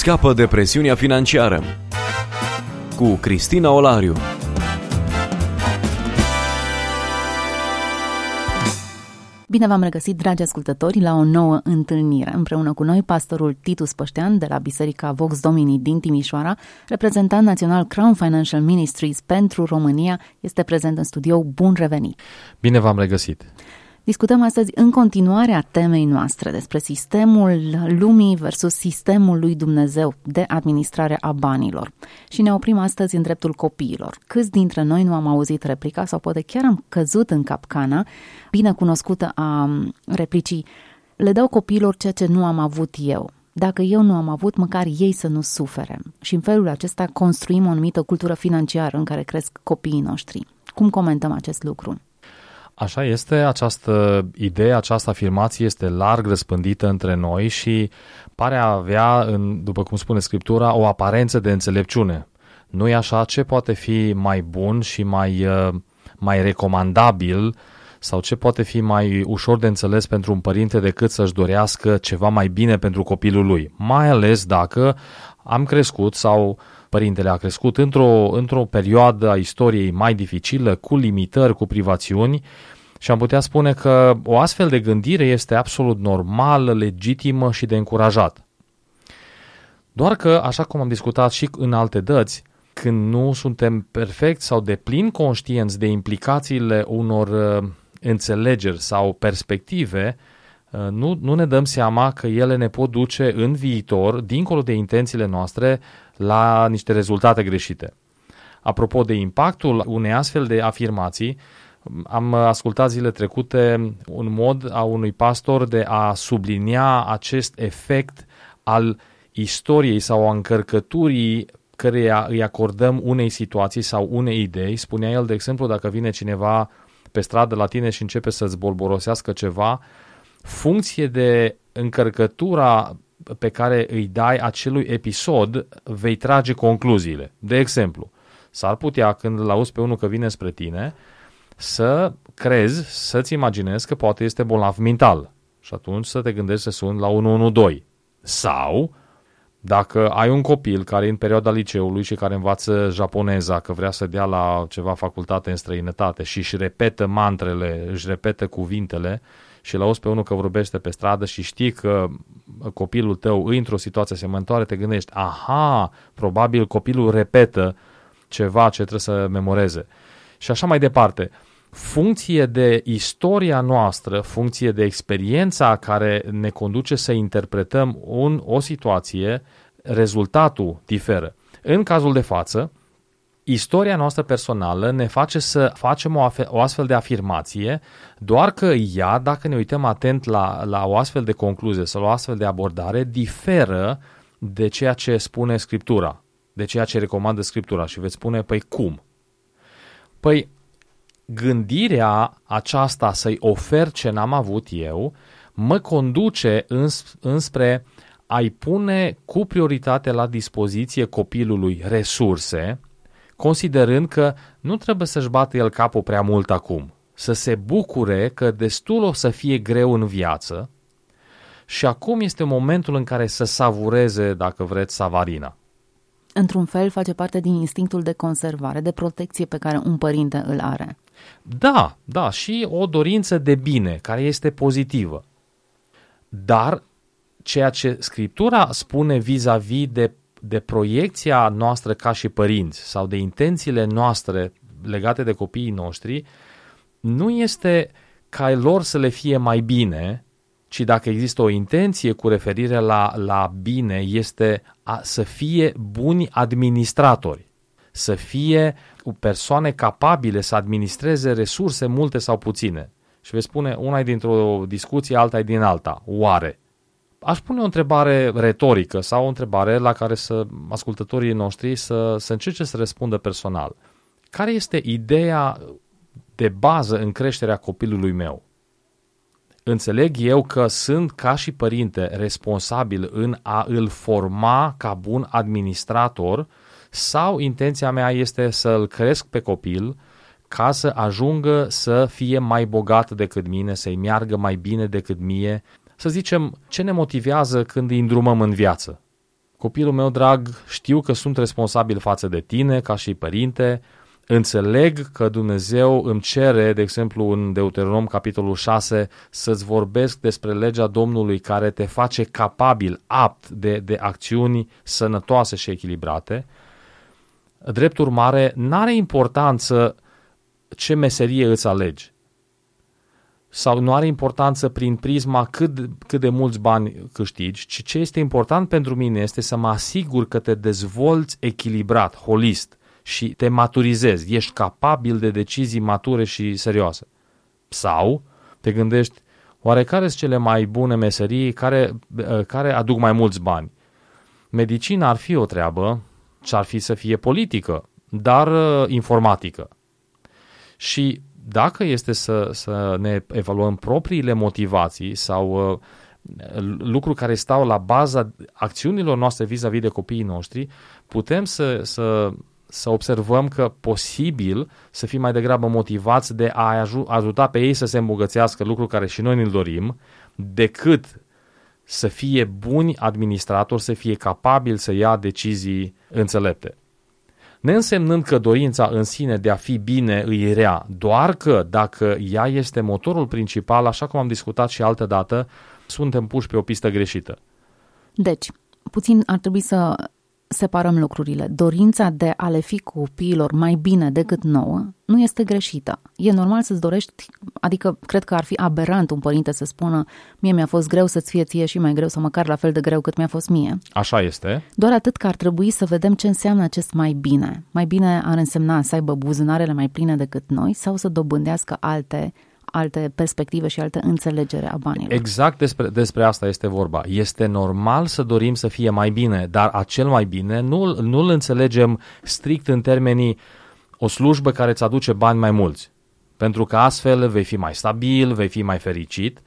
Scapă de presiunea financiară cu Cristina Olariu. Bine v-am regăsit, dragi ascultători, la o nouă întâlnire. Împreună cu noi, pastorul Titus Păștean de la Biserica Vox Domini din Timișoara, reprezentant național Crown Financial Ministries pentru România, este prezent în studio. Bun revenit! Bine v-am regăsit! Discutăm astăzi în continuare a temei noastre despre sistemul lumii versus sistemul lui Dumnezeu de administrare a banilor. Și ne oprim astăzi în dreptul copiilor. Câți dintre noi nu am auzit replica sau poate chiar am căzut în capcana bine cunoscută a replicii le dau copiilor ceea ce nu am avut eu. Dacă eu nu am avut, măcar ei să nu sufere. Și în felul acesta construim o anumită cultură financiară în care cresc copiii noștri. Cum comentăm acest lucru? Așa este, această idee, această afirmație este larg răspândită între noi și pare a avea, în, după cum spune Scriptura, o aparență de înțelepciune. Nu e așa? Ce poate fi mai bun și mai, uh, mai recomandabil sau ce poate fi mai ușor de înțeles pentru un părinte decât să-și dorească ceva mai bine pentru copilul lui? Mai ales dacă am crescut sau părintele a crescut într-o, într-o perioadă a istoriei mai dificilă, cu limitări, cu privațiuni și am putea spune că o astfel de gândire este absolut normală, legitimă și de încurajat. Doar că, așa cum am discutat și în alte dăți, când nu suntem perfect sau de plin conștienți de implicațiile unor uh, înțelegeri sau perspective, uh, nu, nu ne dăm seama că ele ne pot duce în viitor, dincolo de intențiile noastre, la niște rezultate greșite. Apropo de impactul unei astfel de afirmații, am ascultat zile trecute un mod a unui pastor de a sublinia acest efect al istoriei sau a încărcăturii căreia îi acordăm unei situații sau unei idei. Spunea el, de exemplu, dacă vine cineva pe stradă la tine și începe să-ți bolborosească ceva, funcție de încărcătura pe care îi dai acelui episod, vei trage concluziile. De exemplu, s-ar putea când îl auzi pe unul că vine spre tine, să crezi, să-ți imaginezi că poate este bolnav mental. Și atunci să te gândești să suni la 112. Sau, dacă ai un copil care e în perioada liceului și care învață japoneza, că vrea să dea la ceva facultate în străinătate și își repetă mantrele, își repetă cuvintele și la auzi pe unul că vorbește pe stradă și știi că copilul tău e într-o situație asemănătoare, te gândești, aha, probabil copilul repetă ceva ce trebuie să memoreze. Și așa mai departe funcție de istoria noastră, funcție de experiența care ne conduce să interpretăm un, o situație, rezultatul diferă. În cazul de față, istoria noastră personală ne face să facem o, o astfel de afirmație, doar că ea, dacă ne uităm atent la, la o astfel de concluzie sau la o astfel de abordare, diferă de ceea ce spune Scriptura, de ceea ce recomandă Scriptura și veți spune, păi cum? Păi gândirea aceasta să-i ofer ce n-am avut eu, mă conduce îns- înspre a-i pune cu prioritate la dispoziție copilului resurse, considerând că nu trebuie să-și bată el capul prea mult acum, să se bucure că destul o să fie greu în viață și acum este momentul în care să savureze, dacă vreți, savarina. Într-un fel face parte din instinctul de conservare, de protecție pe care un părinte îl are. Da, da, și o dorință de bine, care este pozitivă. Dar ceea ce Scriptura spune vis-a-vis de, de proiecția noastră ca și părinți sau de intențiile noastre legate de copiii noștri, nu este ca lor să le fie mai bine, ci dacă există o intenție cu referire la, la bine, este a, să fie buni administratori să fie persoane capabile să administreze resurse multe sau puține. Și veți spune, una e dintr-o discuție, alta e din alta. Oare? Aș pune o întrebare retorică sau o întrebare la care să ascultătorii noștri să, să încerce să răspundă personal. Care este ideea de bază în creșterea copilului meu? Înțeleg eu că sunt ca și părinte responsabil în a îl forma ca bun administrator sau intenția mea este să-l cresc pe copil ca să ajungă să fie mai bogat decât mine, să-i meargă mai bine decât mie. Să zicem, ce ne motivează când îi îndrumăm în viață? copilul meu drag, știu că sunt responsabil față de tine ca și părinte, înțeleg că Dumnezeu îmi cere, de exemplu în Deuteronom capitolul 6, să-ți vorbesc despre legea Domnului care te face capabil, apt de, de acțiuni sănătoase și echilibrate. Drept urmare, n-are importanță ce meserie îți alegi sau nu are importanță prin prisma cât, cât de mulți bani câștigi, ci ce este important pentru mine este să mă asigur că te dezvolți echilibrat, holist și te maturizezi, ești capabil de decizii mature și serioase. Sau te gândești, oare care sunt cele mai bune meserii care, care aduc mai mulți bani? Medicina ar fi o treabă, ce ar fi să fie politică, dar uh, informatică. Și dacă este să, să ne evaluăm propriile motivații sau uh, lucruri care stau la baza acțiunilor noastre vis-a-vis de copiii noștri, putem să, să, să observăm că posibil să fim mai degrabă motivați de a ajuta pe ei să se îmbogățească, lucru care și noi ne-l dorim, decât să fie buni administratori, să fie capabili să ia decizii înțelepte neînsemnând că dorința în sine de a fi bine îi rea, doar că dacă ea este motorul principal, așa cum am discutat și altă dată, suntem puși pe o pistă greșită. Deci, puțin ar trebui să separăm lucrurile. Dorința de a le fi copiilor mai bine decât nouă nu este greșită. E normal să-ți dorești, adică cred că ar fi aberant un părinte să spună mie mi-a fost greu să-ți fie ție și mai greu sau măcar la fel de greu cât mi-a fost mie. Așa este. Doar atât că ar trebui să vedem ce înseamnă acest mai bine. Mai bine ar însemna să aibă buzunarele mai pline decât noi sau să dobândească alte alte perspective și alte înțelegere a banilor. Exact despre, despre asta este vorba. Este normal să dorim să fie mai bine, dar acel mai bine nu, nu-l înțelegem strict în termenii o slujbă care îți aduce bani mai mulți. Pentru că astfel vei fi mai stabil, vei fi mai fericit,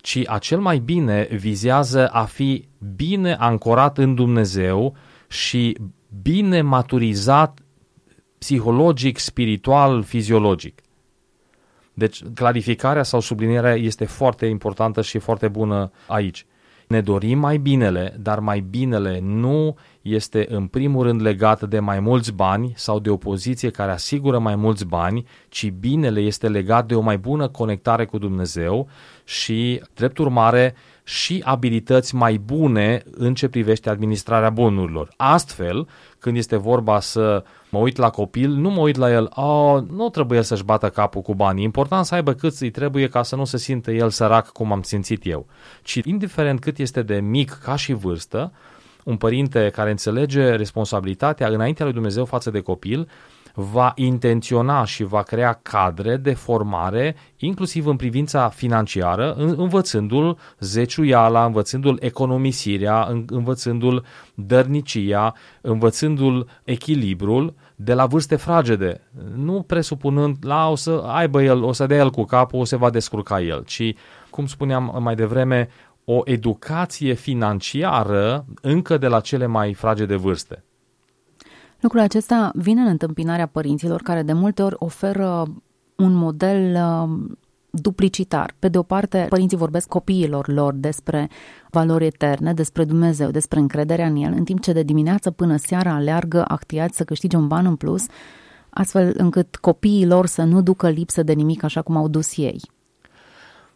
ci acel mai bine vizează a fi bine ancorat în Dumnezeu și bine maturizat psihologic, spiritual, fiziologic. Deci clarificarea sau sublinierea este foarte importantă și foarte bună aici. Ne dorim mai binele, dar mai binele nu este în primul rând legat de mai mulți bani sau de o poziție care asigură mai mulți bani, ci binele este legat de o mai bună conectare cu Dumnezeu și, drept urmare, și abilități mai bune în ce privește administrarea bunurilor. Astfel, când este vorba să mă uit la copil, nu mă uit la el, oh, nu trebuie să-și bată capul cu banii, important să aibă cât îi trebuie ca să nu se simtă el sărac cum am simțit eu. Ci indiferent cât este de mic ca și vârstă, un părinte care înțelege responsabilitatea înaintea lui Dumnezeu față de copil, va intenționa și va crea cadre de formare, inclusiv în privința financiară, învățându-l zeciuiala, învățându-l economisirea, învățându-l dărnicia, învățându-l echilibrul de la vârste fragede, nu presupunând la o să aibă el, o să dea el cu capul, o se va descurca el, ci, cum spuneam mai devreme, o educație financiară încă de la cele mai fragede vârste. Lucrul acesta vine în întâmpinarea părinților care de multe ori oferă un model uh, duplicitar. Pe de o parte, părinții vorbesc copiilor lor despre valori eterne, despre Dumnezeu, despre încrederea în El, în timp ce de dimineață până seara aleargă actiați să câștige un ban în plus, astfel încât copiii lor să nu ducă lipsă de nimic așa cum au dus ei.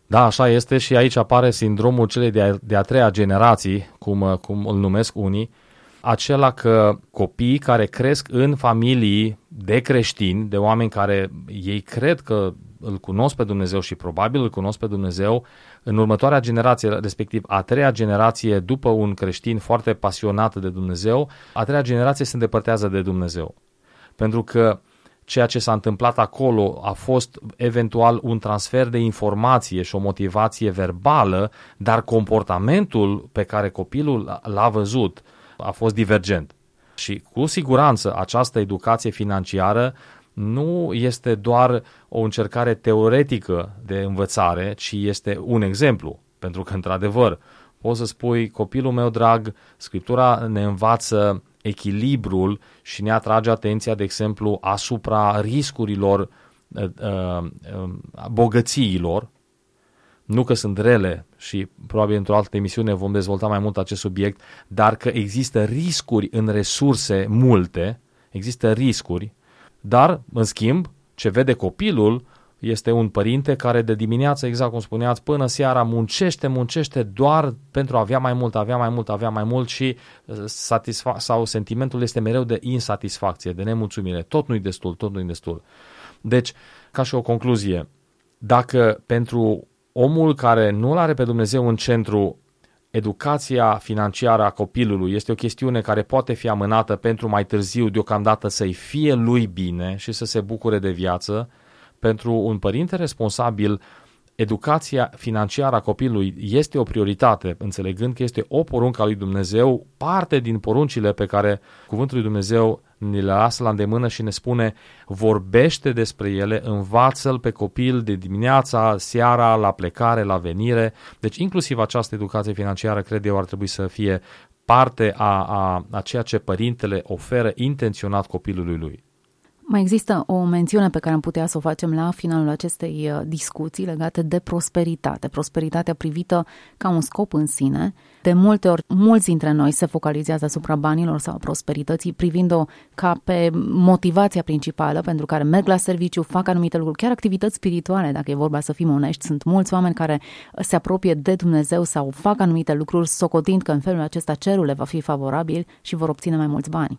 Da, așa este și aici apare sindromul celei de-a, de-a treia generații, cum, cum îl numesc unii, acela că copiii care cresc în familii de creștini, de oameni care ei cred că îl cunosc pe Dumnezeu și probabil îl cunosc pe Dumnezeu, în următoarea generație, respectiv a treia generație după un creștin foarte pasionat de Dumnezeu, a treia generație se îndepărtează de Dumnezeu. Pentru că ceea ce s-a întâmplat acolo a fost eventual un transfer de informație și o motivație verbală, dar comportamentul pe care copilul l-a văzut a fost divergent. Și cu siguranță această educație financiară nu este doar o încercare teoretică de învățare, ci este un exemplu. Pentru că, într-adevăr, poți să spui, copilul meu drag, Scriptura ne învață echilibrul și ne atrage atenția, de exemplu, asupra riscurilor uh, uh, bogățiilor, nu că sunt rele și probabil într-o altă emisiune vom dezvolta mai mult acest subiect, dar că există riscuri în resurse multe, există riscuri, dar, în schimb, ce vede copilul este un părinte care de dimineață, exact cum spuneați, până seara muncește, muncește doar pentru a avea mai mult, avea mai mult, avea mai mult și uh, satisfa- sau sentimentul este mereu de insatisfacție, de nemulțumire. Tot nu-i destul, tot nu-i destul. Deci, ca și o concluzie, dacă pentru omul care nu-L are pe Dumnezeu în centru, educația financiară a copilului este o chestiune care poate fi amânată pentru mai târziu, deocamdată să-i fie lui bine și să se bucure de viață, pentru un părinte responsabil, educația financiară a copilului este o prioritate, înțelegând că este o poruncă a lui Dumnezeu, parte din poruncile pe care Cuvântul lui Dumnezeu ne le lasă la îndemână și ne spune vorbește despre ele, învață-l pe copil de dimineața, seara, la plecare, la venire. Deci inclusiv această educație financiară, cred eu, ar trebui să fie parte a, a, a ceea ce părintele oferă intenționat copilului lui. Mai există o mențiune pe care am putea să o facem la finalul acestei uh, discuții legate de prosperitate. Prosperitatea privită ca un scop în sine. De multe ori, mulți dintre noi se focalizează asupra banilor sau prosperității, privind-o ca pe motivația principală pentru care merg la serviciu, fac anumite lucruri, chiar activități spirituale, dacă e vorba să fim onești. Sunt mulți oameni care se apropie de Dumnezeu sau fac anumite lucruri, socotind că în felul acesta cerul le va fi favorabil și vor obține mai mulți bani.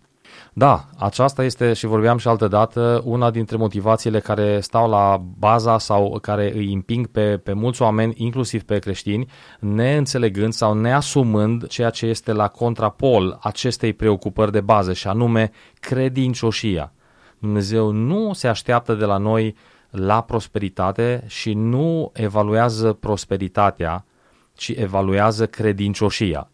Da, aceasta este, și vorbeam și altă dată, una dintre motivațiile care stau la baza sau care îi împing pe, pe mulți oameni, inclusiv pe creștini, neînțelegând sau neasumând ceea ce este la contrapol acestei preocupări de bază, și anume credincioșia. Dumnezeu nu se așteaptă de la noi la prosperitate și nu evaluează prosperitatea, ci evaluează credincioșia.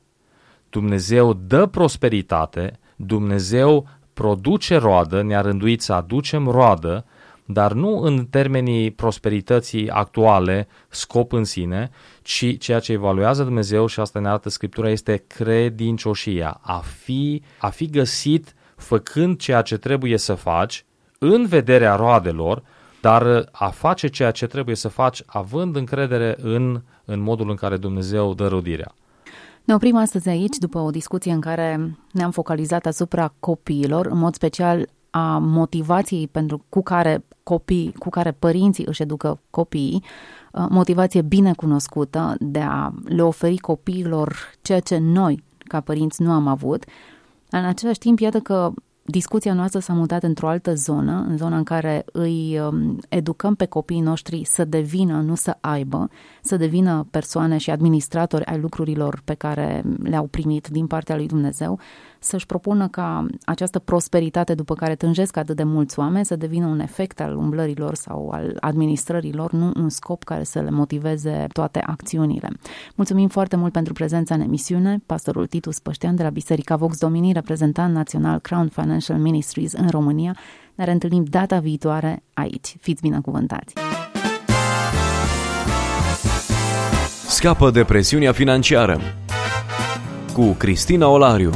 Dumnezeu dă prosperitate, Dumnezeu produce roadă, ne-a rânduit să aducem roadă, dar nu în termenii prosperității actuale, scop în sine, ci ceea ce evaluează Dumnezeu și asta ne arată Scriptura este credincioșia, a fi, a fi găsit făcând ceea ce trebuie să faci în vederea roadelor, dar a face ceea ce trebuie să faci având încredere în, în modul în care Dumnezeu dă rodirea. Ne oprim astăzi aici după o discuție în care ne-am focalizat asupra copiilor, în mod special a motivației pentru cu care copii, cu care părinții își educă copiii, uh, motivație bine cunoscută de a le oferi copiilor ceea ce noi, ca părinți, nu am avut. În același timp, iată că discuția noastră s-a mutat într-o altă zonă, în zona în care îi um, educăm pe copiii noștri să devină, nu să aibă, să devină persoane și administratori ai lucrurilor pe care le-au primit din partea lui Dumnezeu, să-și propună ca această prosperitate după care tânjesc atât de mulți oameni să devină un efect al umblărilor sau al administrărilor, nu un scop care să le motiveze toate acțiunile. Mulțumim foarte mult pentru prezența în emisiune, pastorul Titus Păștean de la Biserica Vox Domini, reprezentant național Crown Financial Ministries în România. Ne reîntâlnim data viitoare aici. Fiți binecuvântați! Scapă de presiunea financiară cu Cristina Olariu